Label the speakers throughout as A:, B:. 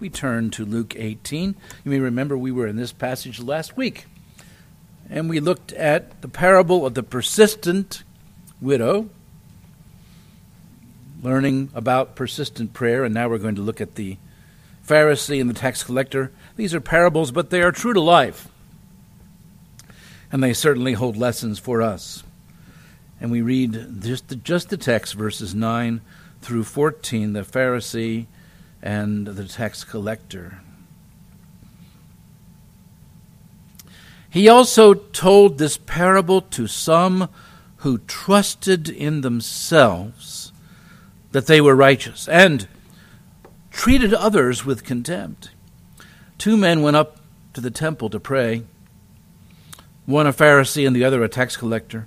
A: we turn to Luke 18. You may remember we were in this passage last week, and we looked at the parable of the persistent widow, learning about persistent prayer, and now we're going to look at the Pharisee and the tax collector. These are parables, but they are true to life, and they certainly hold lessons for us. And we read just the, just the text, verses 9 through 14, the Pharisee and the tax collector. He also told this parable to some who trusted in themselves that they were righteous and treated others with contempt. Two men went up to the temple to pray, one a Pharisee and the other a tax collector.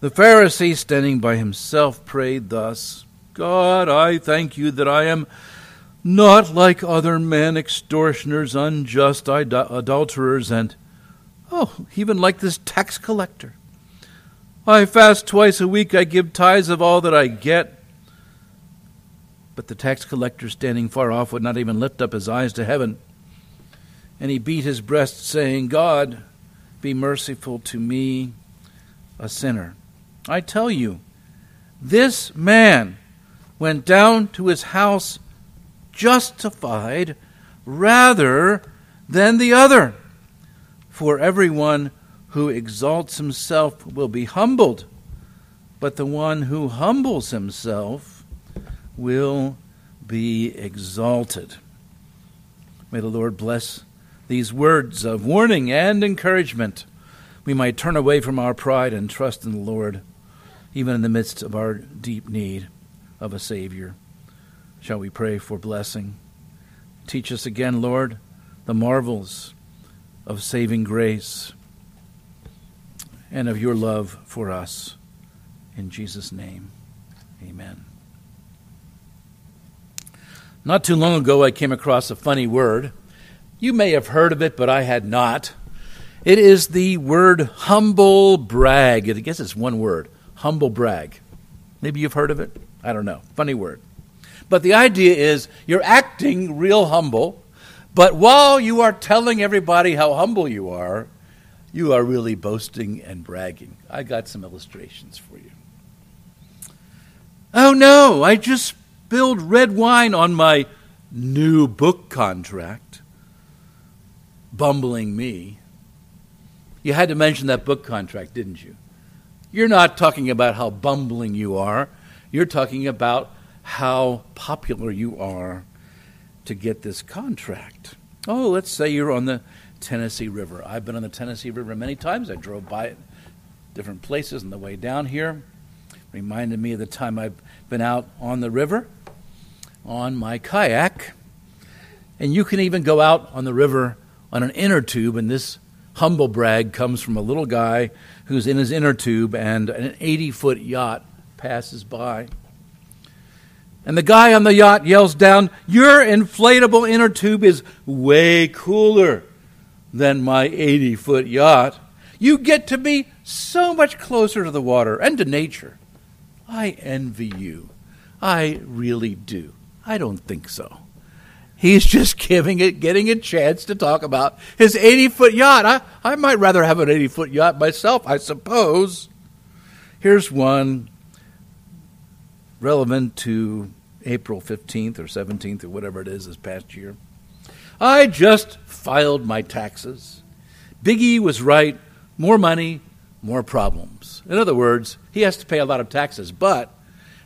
A: The Pharisee, standing by himself, prayed thus God, I thank you that I am not like other men, extortioners, unjust adulterers, and, oh, even like this tax collector. I fast twice a week, I give tithes of all that I get. But the tax collector, standing far off, would not even lift up his eyes to heaven. And he beat his breast, saying, God, be merciful to me, a sinner. I tell you, this man went down to his house justified rather than the other. For everyone who exalts himself will be humbled, but the one who humbles himself will be exalted. May the Lord bless these words of warning and encouragement. We might turn away from our pride and trust in the Lord, even in the midst of our deep need of a Savior. Shall we pray for blessing? Teach us again, Lord, the marvels of saving grace and of your love for us. In Jesus' name, amen. Not too long ago, I came across a funny word. You may have heard of it, but I had not. It is the word humble brag. I guess it's one word humble brag. Maybe you've heard of it? I don't know. Funny word. But the idea is you're acting real humble, but while you are telling everybody how humble you are, you are really boasting and bragging. I got some illustrations for you. Oh no, I just spilled red wine on my new book contract. Bumbling me. You had to mention that book contract, didn't you? You're not talking about how bumbling you are. You're talking about how popular you are to get this contract. Oh, let's say you're on the Tennessee River. I've been on the Tennessee River many times. I drove by it different places on the way down here. Reminded me of the time I've been out on the river on my kayak. And you can even go out on the river on an inner tube, and this humble brag comes from a little guy who's in his inner tube, and an 80 foot yacht passes by. And the guy on the yacht yells down, Your inflatable inner tube is way cooler than my 80 foot yacht. You get to be so much closer to the water and to nature. I envy you. I really do. I don't think so. He's just giving it, getting a chance to talk about his 80 foot yacht. I, I might rather have an 80 foot yacht myself, I suppose. Here's one relevant to April 15th or 17th or whatever it is this past year. I just filed my taxes. Biggie was right more money, more problems. In other words, he has to pay a lot of taxes, but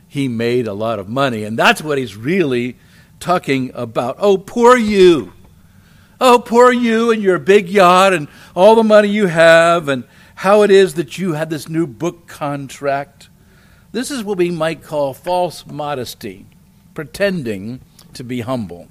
A: he made a lot of money. And that's what he's really talking about. Oh, poor you. Oh, poor you and your big yacht and all the money you have and how it is that you had this new book contract. This is what we might call false modesty, pretending to be humble.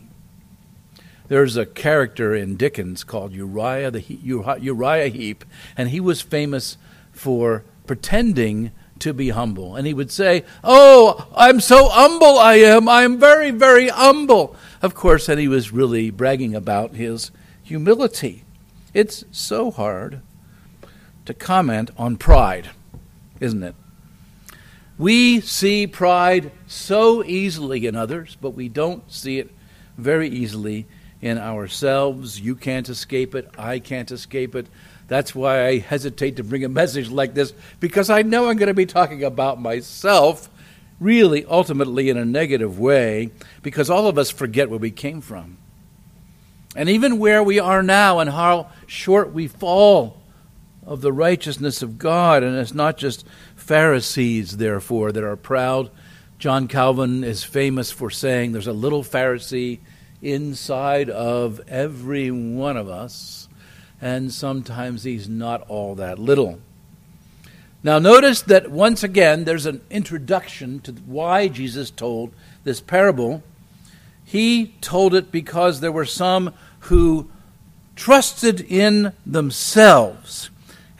A: There's a character in Dickens called Uriah the Uriah Heep, and he was famous for pretending to be humble. And he would say, "Oh, I'm so humble I am. I'm very, very humble." Of course, and he was really bragging about his humility. It's so hard to comment on pride, isn't it? We see pride so easily in others, but we don't see it very easily in ourselves. You can't escape it. I can't escape it. That's why I hesitate to bring a message like this, because I know I'm going to be talking about myself, really, ultimately, in a negative way, because all of us forget where we came from. And even where we are now and how short we fall of the righteousness of God. And it's not just Pharisees, therefore, that are proud. John Calvin is famous for saying there's a little Pharisee inside of every one of us, and sometimes he's not all that little. Now, notice that once again, there's an introduction to why Jesus told this parable. He told it because there were some who trusted in themselves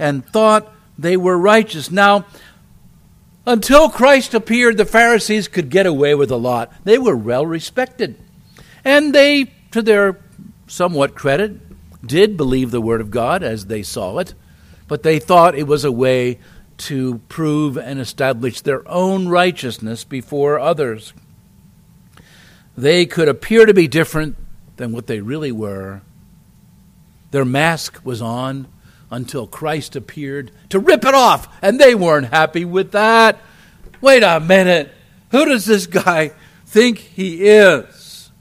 A: and thought they were righteous. Now, until Christ appeared, the Pharisees could get away with a lot. They were well respected. And they, to their somewhat credit, did believe the Word of God as they saw it, but they thought it was a way to prove and establish their own righteousness before others. They could appear to be different than what they really were. Their mask was on until Christ appeared to rip it off, and they weren't happy with that. Wait a minute. Who does this guy think he is?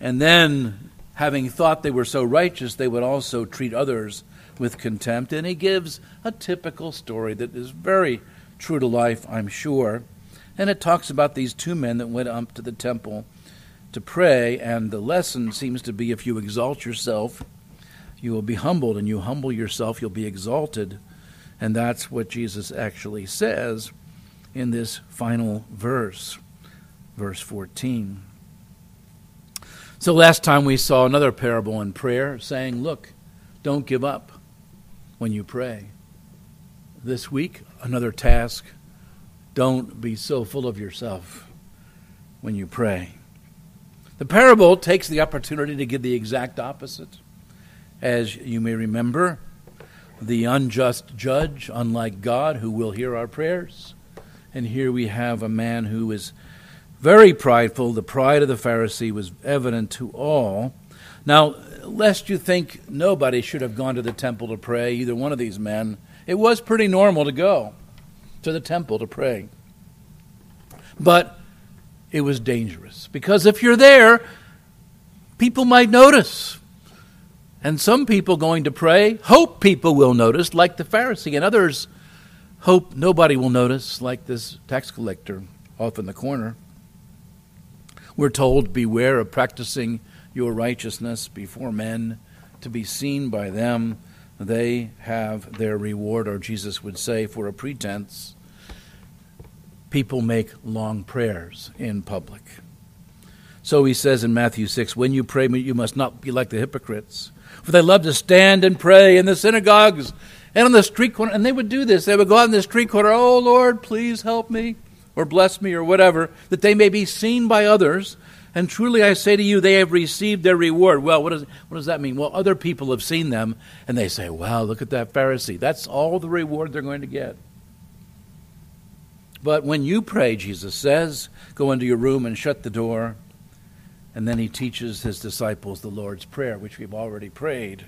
A: And then, having thought they were so righteous, they would also treat others with contempt. And he gives a typical story that is very true to life, I'm sure. And it talks about these two men that went up to the temple to pray, and the lesson seems to be if you exalt yourself, you will be humbled, and you humble yourself, you'll be exalted. And that's what Jesus actually says in this final verse, verse 14. So last time we saw another parable in prayer saying, Look, don't give up when you pray. This week, another task don't be so full of yourself when you pray. The parable takes the opportunity to give the exact opposite. As you may remember, the unjust judge, unlike God, who will hear our prayers. And here we have a man who is very prideful. The pride of the Pharisee was evident to all. Now, lest you think nobody should have gone to the temple to pray, either one of these men, it was pretty normal to go to the temple to pray. But it was dangerous. Because if you're there, people might notice. And some people going to pray hope people will notice, like the Pharisee, and others hope nobody will notice, like this tax collector off in the corner. We're told, Beware of practicing your righteousness before men to be seen by them. They have their reward, or Jesus would say, for a pretense people make long prayers in public. So he says in Matthew 6 When you pray, you must not be like the hypocrites, for they love to stand and pray in the synagogues and on the street corner. And they would do this. They would go out in the street corner, Oh Lord, please help me, or bless me, or whatever, that they may be seen by others. And truly I say to you, they have received their reward. Well, what, does what does that mean? Well, other people have seen them, and they say, Wow, look at that Pharisee. That's all the reward they're going to get. But when you pray, Jesus says, go into your room and shut the door. And then he teaches his disciples the Lord's Prayer, which we've already prayed.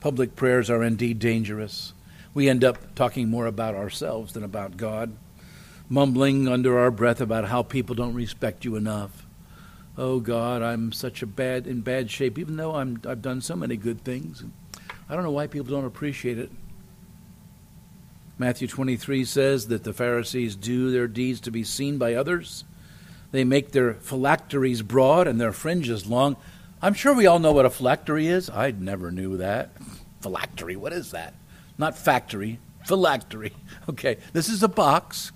A: Public prayers are indeed dangerous. We end up talking more about ourselves than about God, mumbling under our breath about how people don't respect you enough. Oh God, I'm such a bad in bad shape, even though I'm, I've done so many good things. I don't know why people don't appreciate it. Matthew 23 says that the Pharisees do their deeds to be seen by others. They make their phylacteries broad and their fringes long. I'm sure we all know what a phylactery is. I never knew that. Phylactery, what is that? Not factory, phylactery. Okay, this is a box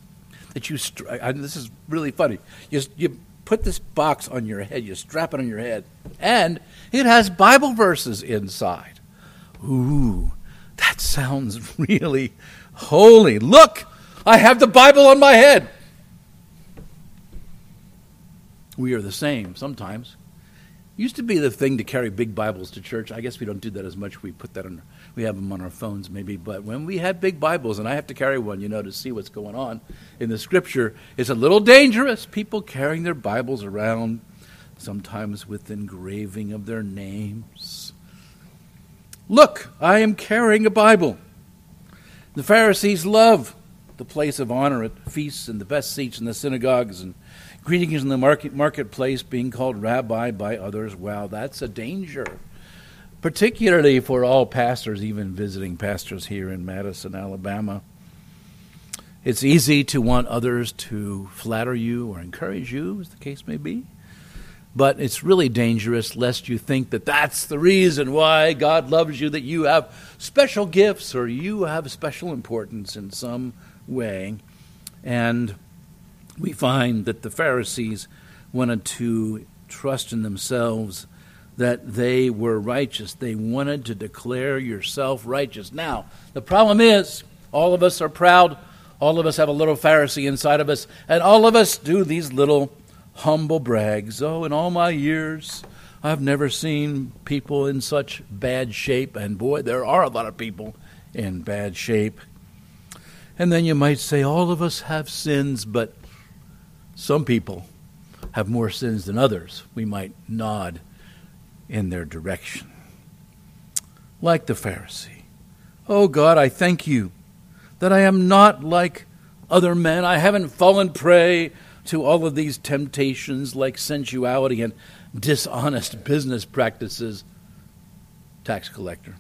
A: that you. this is really funny. You, you put this box on your head, you strap it on your head, and it has Bible verses inside. Ooh, that sounds really holy. Look, I have the Bible on my head. We are the same sometimes. Used to be the thing to carry big Bibles to church. I guess we don't do that as much. We put that on, we have them on our phones maybe. But when we had big Bibles, and I have to carry one, you know, to see what's going on in the Scripture, it's a little dangerous. People carrying their Bibles around. sometimes with engraving of their names. Look, I am carrying a Bible. The Pharisees love the place of honor at feasts and the best seats in the synagogues and greetings in the market, marketplace, being called rabbi by others. Wow, that's a danger, particularly for all pastors, even visiting pastors here in Madison, Alabama. It's easy to want others to flatter you or encourage you, as the case may be. But it's really dangerous lest you think that that's the reason why God loves you, that you have special gifts or you have special importance in some way. And we find that the Pharisees wanted to trust in themselves that they were righteous. They wanted to declare yourself righteous. Now, the problem is, all of us are proud. All of us have a little Pharisee inside of us, and all of us do these little humble brags. Oh, in all my years, I've never seen people in such bad shape, and boy, there are a lot of people in bad shape. And then you might say, all of us have sins, but some people have more sins than others. We might nod in their direction. Like the Pharisee. Oh God, I thank you that I am not like other men. I haven't fallen prey to all of these temptations like sensuality and dishonest business practices. Tax collector.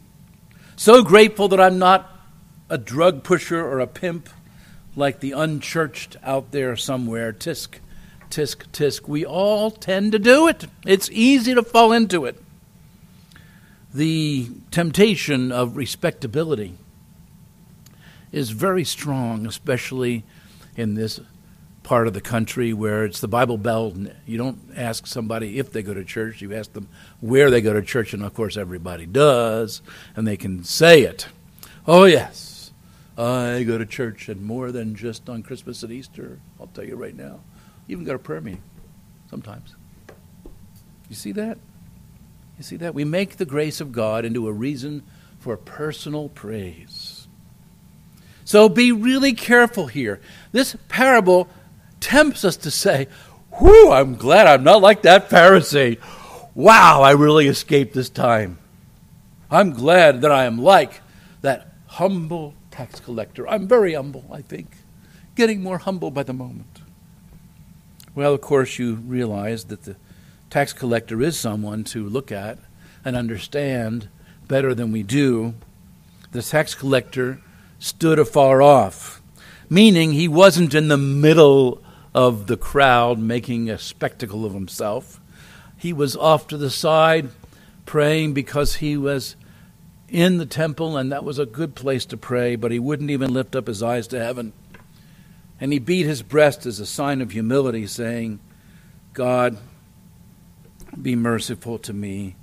A: So grateful that I'm not a drug pusher or a pimp like the unchurched out there somewhere. Tisk, tisk, tisk. We all tend to do it. It's easy to fall into it. The temptation of respectability is very strong, especially in this part of the country where it's the Bible Belt. You don't ask somebody if they go to church, you ask them where they go to church, and of course, everybody does, and they can say it. Oh, yes. I go to church, and more than just on Christmas and Easter, I'll tell you right now. Even go to prayer meeting sometimes. You see that? You see that? We make the grace of God into a reason for personal praise. So be really careful here. This parable tempts us to say, Whew, I'm glad I'm not like that Pharisee. Wow, I really escaped this time. I'm glad that I am like that humble tax collector. I'm very humble, I think, getting more humble by the moment. Well, of course, you realize that the tax collector is someone to look at and understand better than we do. The tax collector stood afar off, meaning he wasn't in the middle of the crowd making a spectacle of himself. He was off to the side praying because he was in the temple, and that was a good place to pray, but he wouldn't even lift up his eyes to heaven. And he beat his breast as a sign of humility, saying, God, be merciful to me,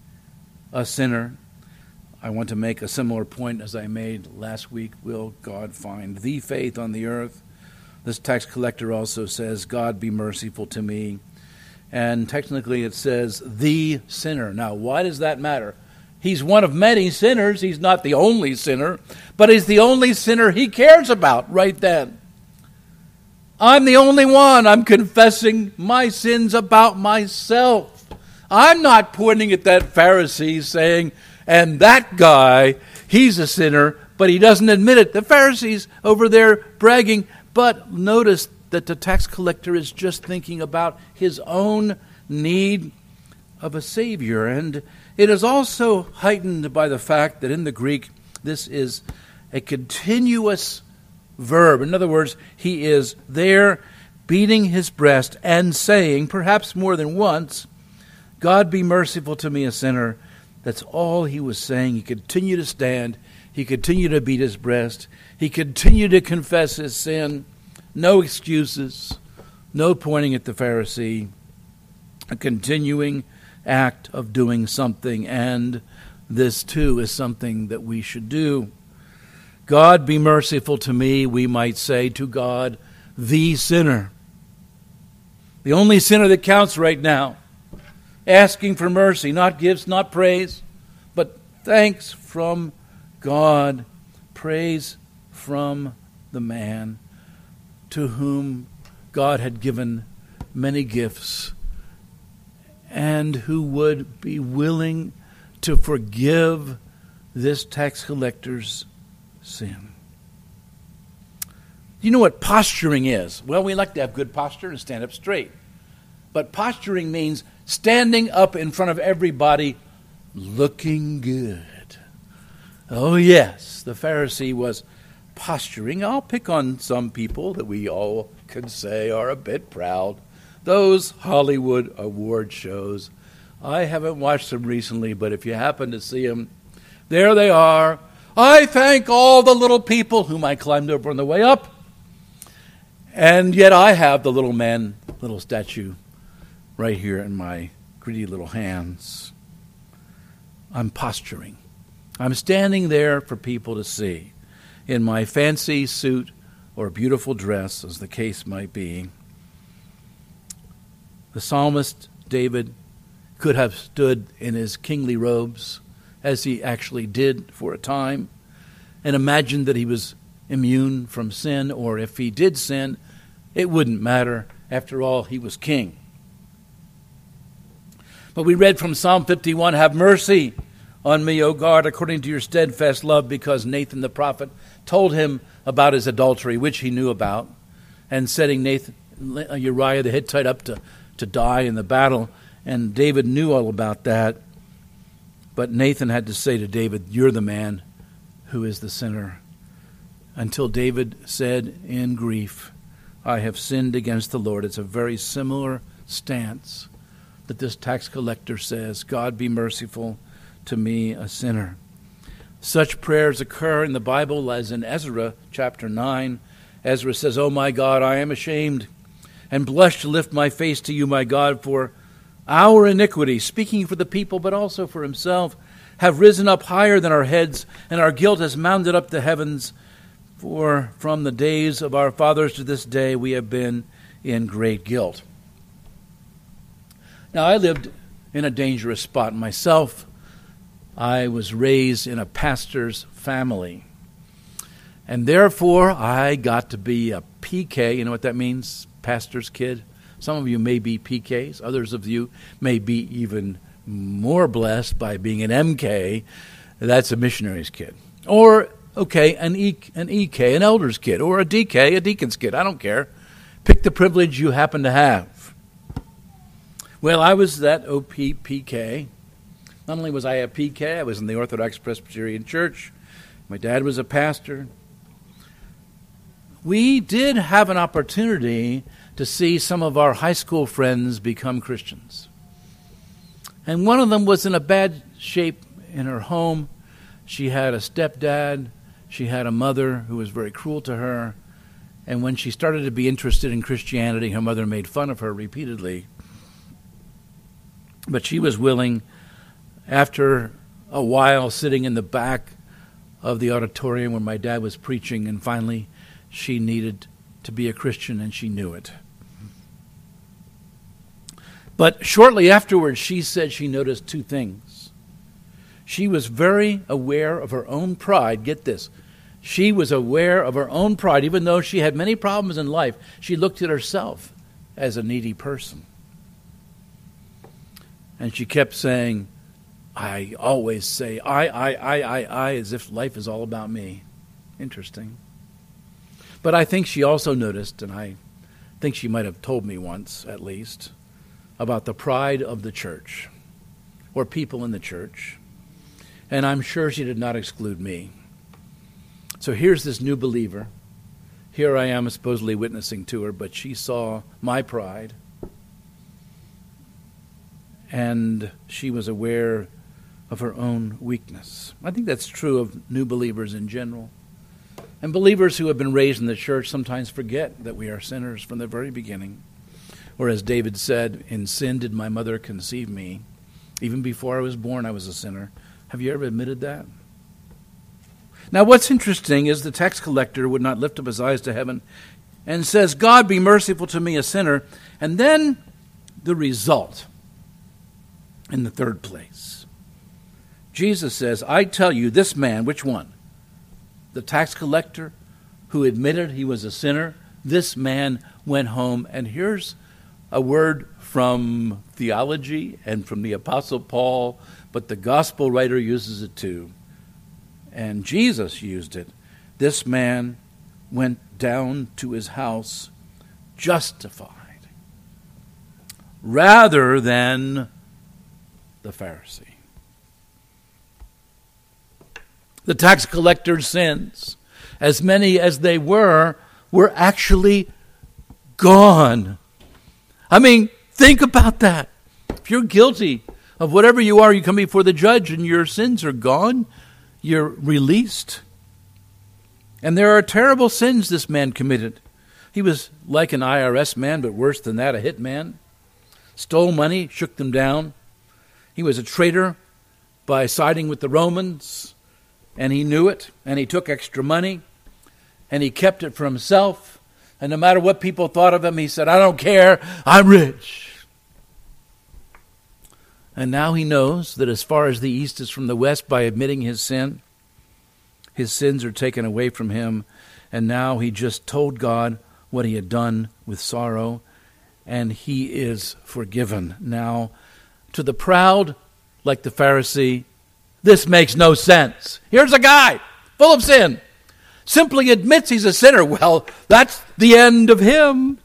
A: a sinner. I want to make a similar point as I made last week. Will God find thee faith on the earth? This tax collector also says, God be merciful to me. And technically it says, the sinner. Now, why does that matter? He's one of many sinners. He's not the only sinner, but he's the only sinner he cares about right then. I'm the only one. I'm confessing my sins about myself. I'm not pointing at that Pharisee saying, and that guy, he's a sinner, but he doesn't admit it. The Pharisee's over there bragging, but notice that the tax collector is just thinking about his own need of a Savior. And it is also heightened by the fact that in the Greek, this is a continuous verb. In other words, he is there beating his breast and saying, perhaps more than once, God be merciful to me, a sinner. That's all he was saying. He continued to stand. He continued to beat his breast. He continued to confess his sin. No excuses. No pointing at the Pharisee. A continuing act of doing something, and this too is something that we should do. God be merciful to me, we might say to God, the sinner. The only sinner that counts right now. Asking for mercy, not gifts, not praise, but thanks from God, praise from the man to whom God had given many gifts and who would be willing to forgive this tax collector's sin. You know what posturing is? Well, we like to have good posture and stand up straight. But posturing means standing up in front of everybody looking good. Oh, yes, the Pharisee was posturing. I'll pick on some people that we all can say are a bit proud. Those Hollywood award shows. I haven't watched them recently, but if you happen to see them, there they are. I thank all the little people whom I climbed over on the way up. And yet I have the little man, little statue right here in my greedy little hands. I'm posturing. I'm standing there for people to see in my fancy suit or beautiful dress, as the case might be. The psalmist David could have stood in his kingly robes, as he actually did for a time, and imagined that he was immune from sin, or if he did sin, it wouldn't matter. After all, he was king. But we read from Psalm 51 Have mercy on me, O God, according to your steadfast love, because Nathan the prophet told him about his adultery, which he knew about, and setting Nathan, Uriah the Hittite up to, to die in the battle. And David knew all about that. But Nathan had to say to David, You're the man who is the sinner. Until David said in grief, I have sinned against the Lord. It's a very similar stance that this tax collector says, God be merciful to me, a sinner. Such prayers occur in the Bible as in Ezra chapter 9. Ezra says, Oh my God, I am ashamed and blush to lift my face to you, my God, for our iniquity, speaking for the people, but also for himself, have risen up higher than our heads, and our guilt has mounted up the heavens. For from the days of our fathers to this day we have been in great guilt. Now, I lived in a dangerous spot myself. I was raised in a pastor's family. And therefore, I got to be a PK. You know what that means? Pastor's kid. Some of you may be PKs, others of you may be even more blessed by being an MK. That's a missionary's kid. Or Okay, an, e, an EK, an elder's kid, or a DK, a deacon's kid. I don't care. Pick the privilege you happen to have. Well, I was that OPPK. Not only was I a PK, I was in the Orthodox Presbyterian Church. My dad was a pastor. We did have an opportunity to see some of our high school friends become Christians. And one of them was in a bad shape in her home. She had a stepdad she had a mother who was very cruel to her. And when she started to be interested in Christianity, her mother made fun of her repeatedly. But she was willing, after a while sitting in the back of the auditorium where my dad was preaching, and finally she needed to be a Christian and she knew it. But shortly afterwards, she said she noticed two things. She was very aware of her own pride. Get this. She was aware of her own pride. Even though she had many problems in life, she looked at herself as a needy person. And she kept saying, I always say, I, I, I, I, I, as if life is all about me. Interesting. But I think she also noticed, and I think she might have told me once at least, about the pride of the church or people in the church and I'm sure she did not exclude me. So here's this new believer. Here I am supposedly witnessing to her, but she saw my pride. And she was aware of her own weakness. I think that's true of new believers in general. And believers who have been raised in the church sometimes forget that we are sinners from the very beginning. Or as David said, In sin did my mother conceive me. Even before I was born, I was a sinner. Have you ever admitted that? Now, what's interesting is the tax collector would not lift up his eyes to heaven and says, God be merciful to me, a sinner. And then the result in the third place. Jesus says, I tell you, this man, which one? The tax collector who admitted he was a sinner, this man went home. And here's a word from theology and from the Apostle Paul, but the gospel writer uses it too. And Jesus used it. This man went down to his house justified rather than the Pharisee. The tax collector's sins, as many as they were, were actually gone. I mean, think about that. If you're guilty of whatever you are, you come before the judge and your sins are gone, you're released. And there are terrible sins this man committed. He was like an IRS man, but worse than that, a hit man. Stole money, shook them down. He was a traitor by siding with the Romans, and he knew it, and he took extra money, and he kept it for himself. And no matter what people thought of him, he said, I don't care, I'm rich. And now he knows that as far as the east is from the west, by admitting his sin, his sins are taken away from him. And now he just told God what he had done with sorrow, and he is forgiven. Now, to the proud, like the Pharisee, this makes no sense. Here's a guy full of sin, simply admits he's a sinner. Well, that's the end of him.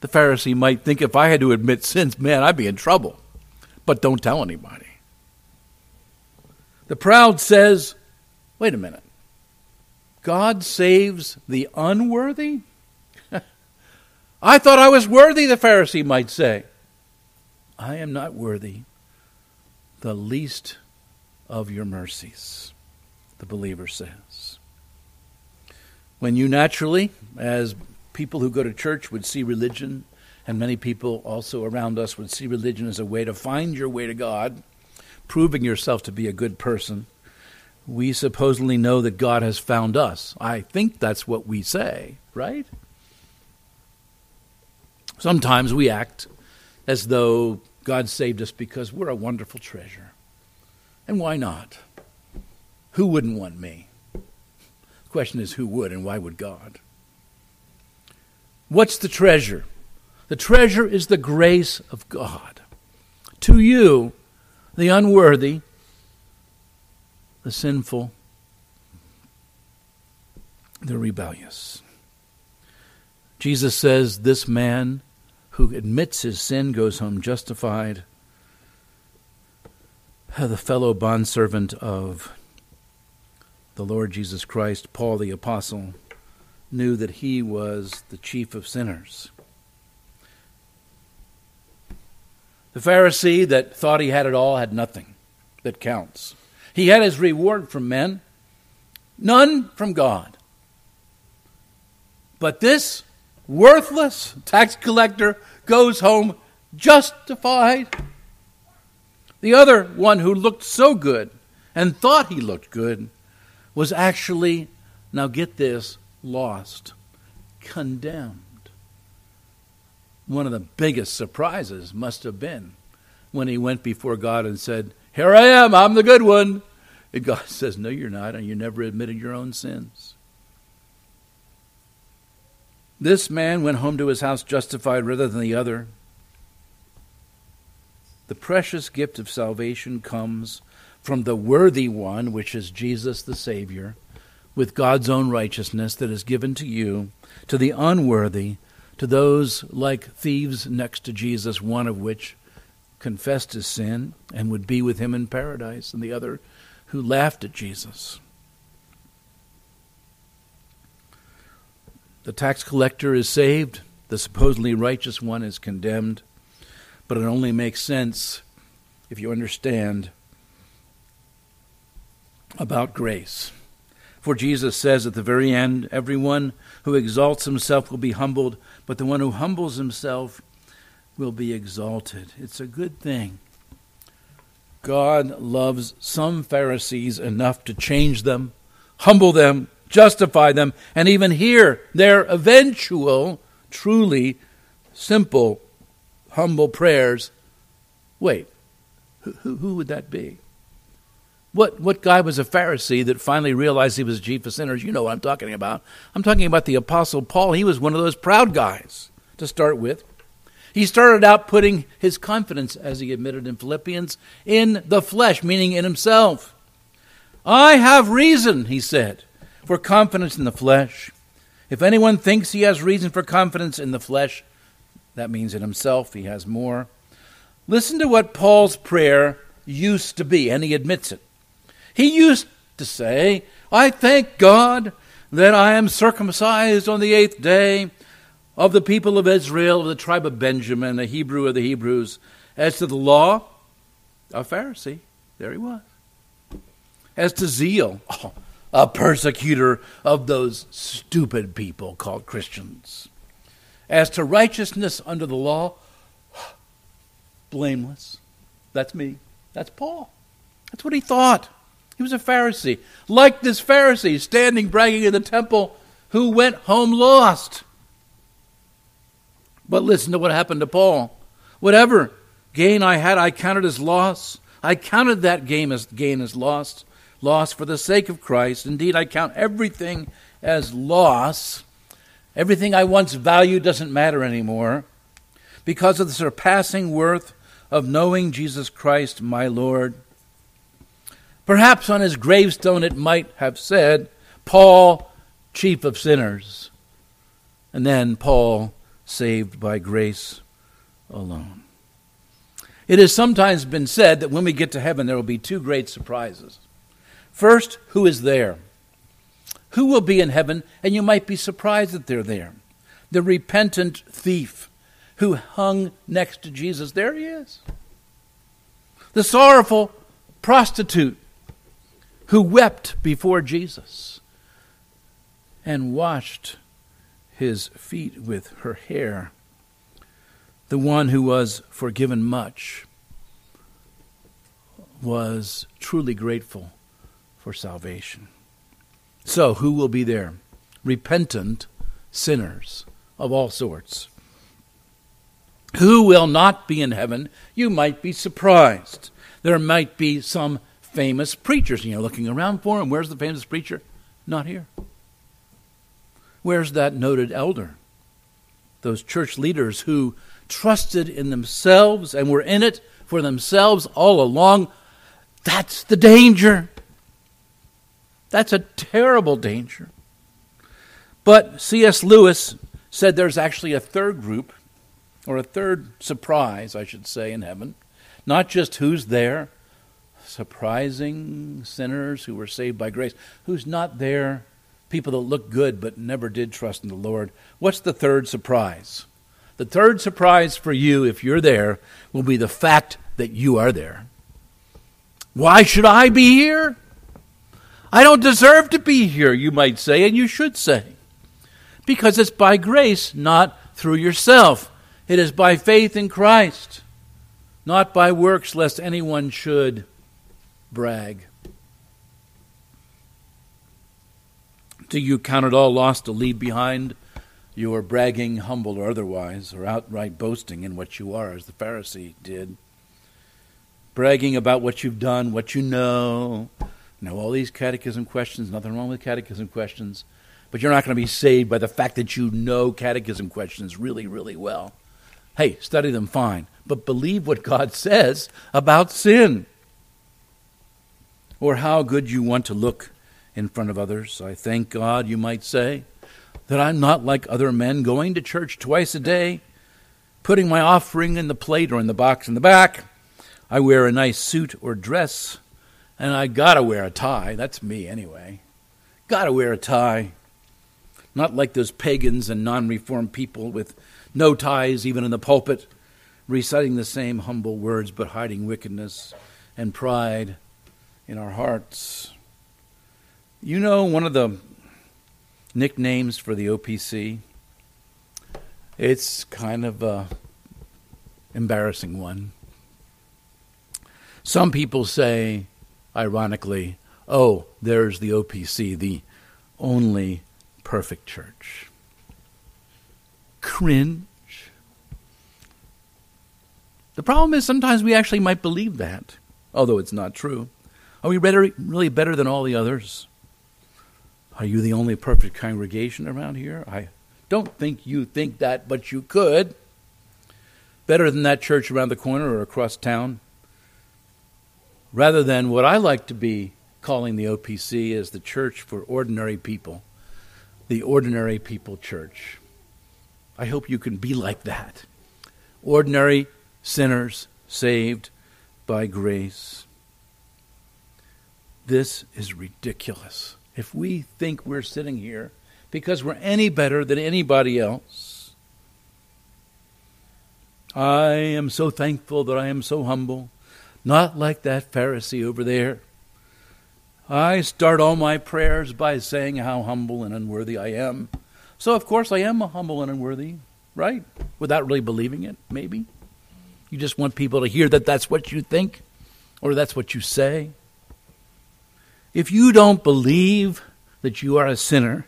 A: The Pharisee might think if I had to admit sins, man, I'd be in trouble. But don't tell anybody. The proud says, wait a minute. God saves the unworthy? I thought I was worthy, the Pharisee might say. I am not worthy, the least of your mercies, the believer says. When you naturally, as people who go to church would see religion, and many people also around us would see religion as a way to find your way to God, proving yourself to be a good person, we supposedly know that God has found us. I think that's what we say, right? Sometimes we act as though God saved us because we're a wonderful treasure. And why not? Who wouldn't want me? The question is who would and why would God? What's the treasure? The treasure is the grace of God. To you, the unworthy, the sinful, the rebellious. Jesus says this man who admits his sin goes home justified. The fellow bondservant of the Lord Jesus Christ, Paul the Apostle, knew that he was the chief of sinners. The Pharisee that thought he had it all had nothing that counts. He had his reward from men, none from God. But this worthless tax collector goes home justified. The other one who looked so good and thought he looked good was actually, now get this, lost, condemned. One of the biggest surprises must have been when he went before God and said, Here I am, I'm the good one. And God says, No, you're not, and you never admitted your own sins. This man went home to his house justified rather than the other. The precious gift of salvation comes from the worthy one, which is Jesus the Savior, with God's own righteousness that is given to you, to the unworthy, to those like thieves next to Jesus, one of which confessed his sin and would be with him in paradise, and the other who laughed at Jesus. The tax collector is saved, the supposedly righteous one is condemned, but it only makes sense if you understand about grace. For Jesus says at the very end, everyone who exalts himself will be humbled, but the one who humbles himself will be exalted. It's a good thing. God loves some Pharisees enough to change them, humble them, justify them, and even hear their eventual, truly simple, humble prayers. Wait, who, who would that be? What, what guy was a Pharisee that finally realized he was chief of sinners? You know what I'm talking about. I'm talking about the Apostle Paul. He was one of those proud guys to start with. He started out putting his confidence, as he admitted in Philippians, in the flesh, meaning in himself. I have reason, he said, for confidence in the flesh. If anyone thinks he has reason for confidence in the flesh, that means in himself he has more. Listen to what Paul's prayer used to be, and he admits it. He used to say, I thank God that I am circumcised on the eighth day of the people of Israel, of the tribe of Benjamin, a Hebrew of the Hebrews. As to the law, a Pharisee. There he was. As to zeal, oh, a persecutor of those stupid people called Christians. As to righteousness under the law, blameless. That's me. That's Paul. That's what he thought. He was a Pharisee. Like this Pharisee standing bragging in the temple who went home lost. But listen to what happened to Paul. Whatever gain I had, I counted as loss. I counted that gain as gain as loss, loss for the sake of Christ. Indeed, I count everything as loss. Everything I once valued doesn't matter anymore because of the surpassing worth of knowing Jesus Christ, my Lord. Perhaps on his gravestone it might have said, Paul, chief of sinners, and then Paul, saved by grace alone. It has sometimes been said that when we get to heaven, there will be two great surprises. First, who is there? Who will be in heaven, and you might be surprised that they're there? The repentant thief who hung next to Jesus. There he is. The sorrowful prostitute who wept before Jesus and washed his feet with her hair. The one who was forgiven much was truly grateful for salvation. So, who will be there? Repentant sinners of all sorts. Who will not be in heaven? You might be surprised. There might be some famous preachers, and you're looking around for him. Where's the famous preacher? Not here. Where's that noted elder? Those church leaders who trusted in themselves and were in it for themselves all along. That's the danger. That's a terrible danger. But C.S. Lewis said there's actually a third group or a third surprise, I should say, in heaven. Not just who's there, surprising sinners who were saved by grace. Who's not there? People that look good but never did trust in the Lord. What's the third surprise? The third surprise for you, if you're there, will be the fact that you are there. Why should I be here? I don't deserve to be here, you might say, and you should say. Because it's by grace, not through yourself. It is by faith in Christ, not by works, lest anyone should brag. Do you count it all lost to leave behind your bragging, humble or otherwise, or outright boasting in what you are, as the Pharisee did? Bragging about what you've done, what you know. Know all these catechism questions, nothing wrong with catechism questions, but you're not going to be saved by the fact that you know catechism questions really, really well. Hey, study them fine, but believe what God says about sin. Or how good you want to look in front of others. I thank God, you might say, that I'm not like other men going to church twice a day, putting my offering in the plate or in the box in the back. I wear a nice suit or dress, and I gotta wear a tie. That's me anyway. Gotta wear a tie. Not like those pagans and non reformed people with no ties even in the pulpit, reciting the same humble words but hiding wickedness and pride in our hearts. You know, one of the nicknames for the OPC, it's kind of a embarrassing one. Some people say, ironically, oh, there's the OPC, the only perfect church cringe. The problem is sometimes we actually might believe that, although it's not true. Are we better, really better than all the others? Are you the only perfect congregation around here? I don't think you think that, but you could. better than that church around the corner or across town, rather than what I like to be calling the OPC as the church for ordinary people, the ordinary people church. I hope you can be like that. Ordinary sinners saved by grace. This is ridiculous. If we think we're sitting here because we're any better than anybody else, I am so thankful that I am so humble, not like that Pharisee over there. I start all my prayers by saying how humble and unworthy I am. So, of course, I am humble and unworthy, right? Without really believing it, maybe. You just want people to hear that that's what you think or that's what you say. If you don't believe that you are a sinner,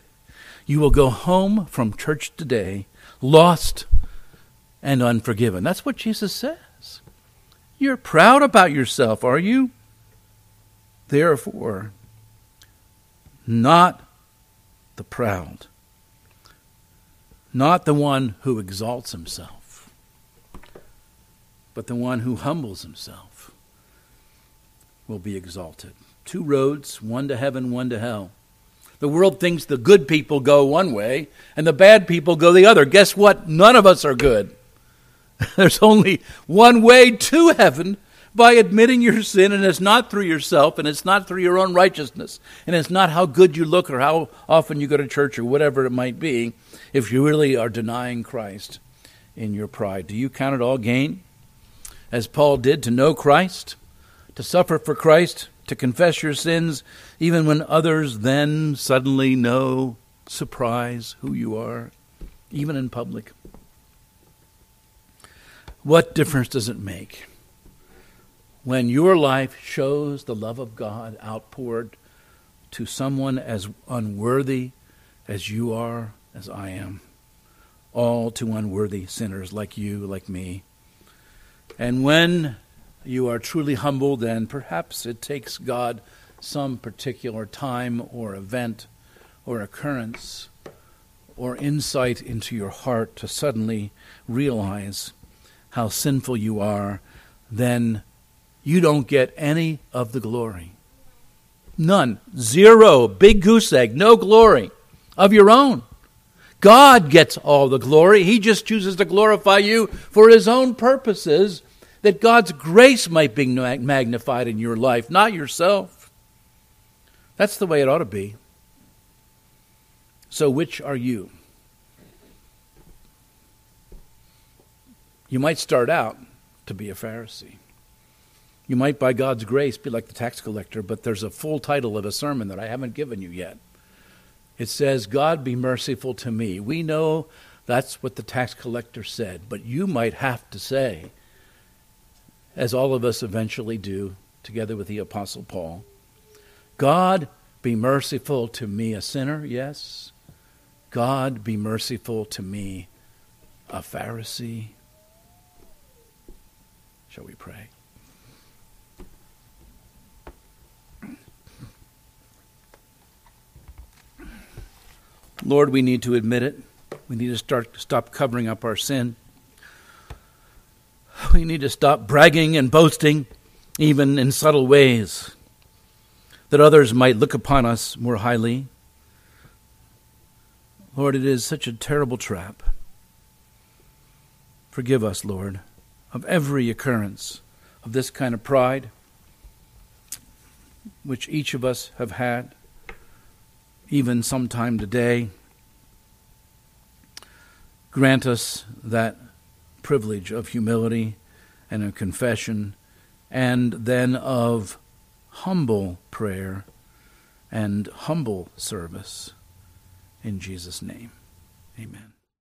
A: you will go home from church today lost and unforgiven. That's what Jesus says. You're proud about yourself, are you? Therefore, not the proud, not the one who exalts himself, but the one who humbles himself will be exalted. Two roads, one to heaven, one to hell. The world thinks the good people go one way and the bad people go the other. Guess what? None of us are good. There's only one way to heaven by admitting your sin, and it's not through yourself, and it's not through your own righteousness, and it's not how good you look or how often you go to church or whatever it might be, if you really are denying Christ in your pride. Do you count it all gain, as Paul did, to know Christ, to suffer for Christ, to confess your sins, even when others then suddenly know, surprise, who you are, even in public. What difference does it make when your life shows the love of God outpoured to someone as unworthy as you are, as I am? All too unworthy sinners like you, like me. And when you are truly humble, then perhaps it takes God some particular time or event or occurrence or insight into your heart to suddenly realize how sinful you are, then you don't get any of the glory. None. Zero. Big goose egg. No glory of your own. God gets all the glory. He just chooses to glorify you for his own purposes that God's grace might be magnified in your life, not yourself. That's the way it ought to be. So, which are you? You might start out to be a Pharisee. You might, by God's grace, be like the tax collector, but there's a full title of a sermon that I haven't given you yet. It says, God be merciful to me. We know that's what the tax collector said, but you might have to say, as all of us eventually do, together with the Apostle Paul. God, be merciful to me, a sinner, yes. God, be merciful to me, a Pharisee. Shall we pray? Lord, we need to admit it. We need to start stop covering up our sin. We need to stop bragging and boasting, even in subtle ways, that others might look upon us more highly. Lord, it is such a terrible trap. Forgive us, Lord, of every occurrence of this kind of pride, which each of us have had, even sometime today. Grant us that privilege of humility and of confession, and then of humble prayer and humble service. In Jesus' name, amen.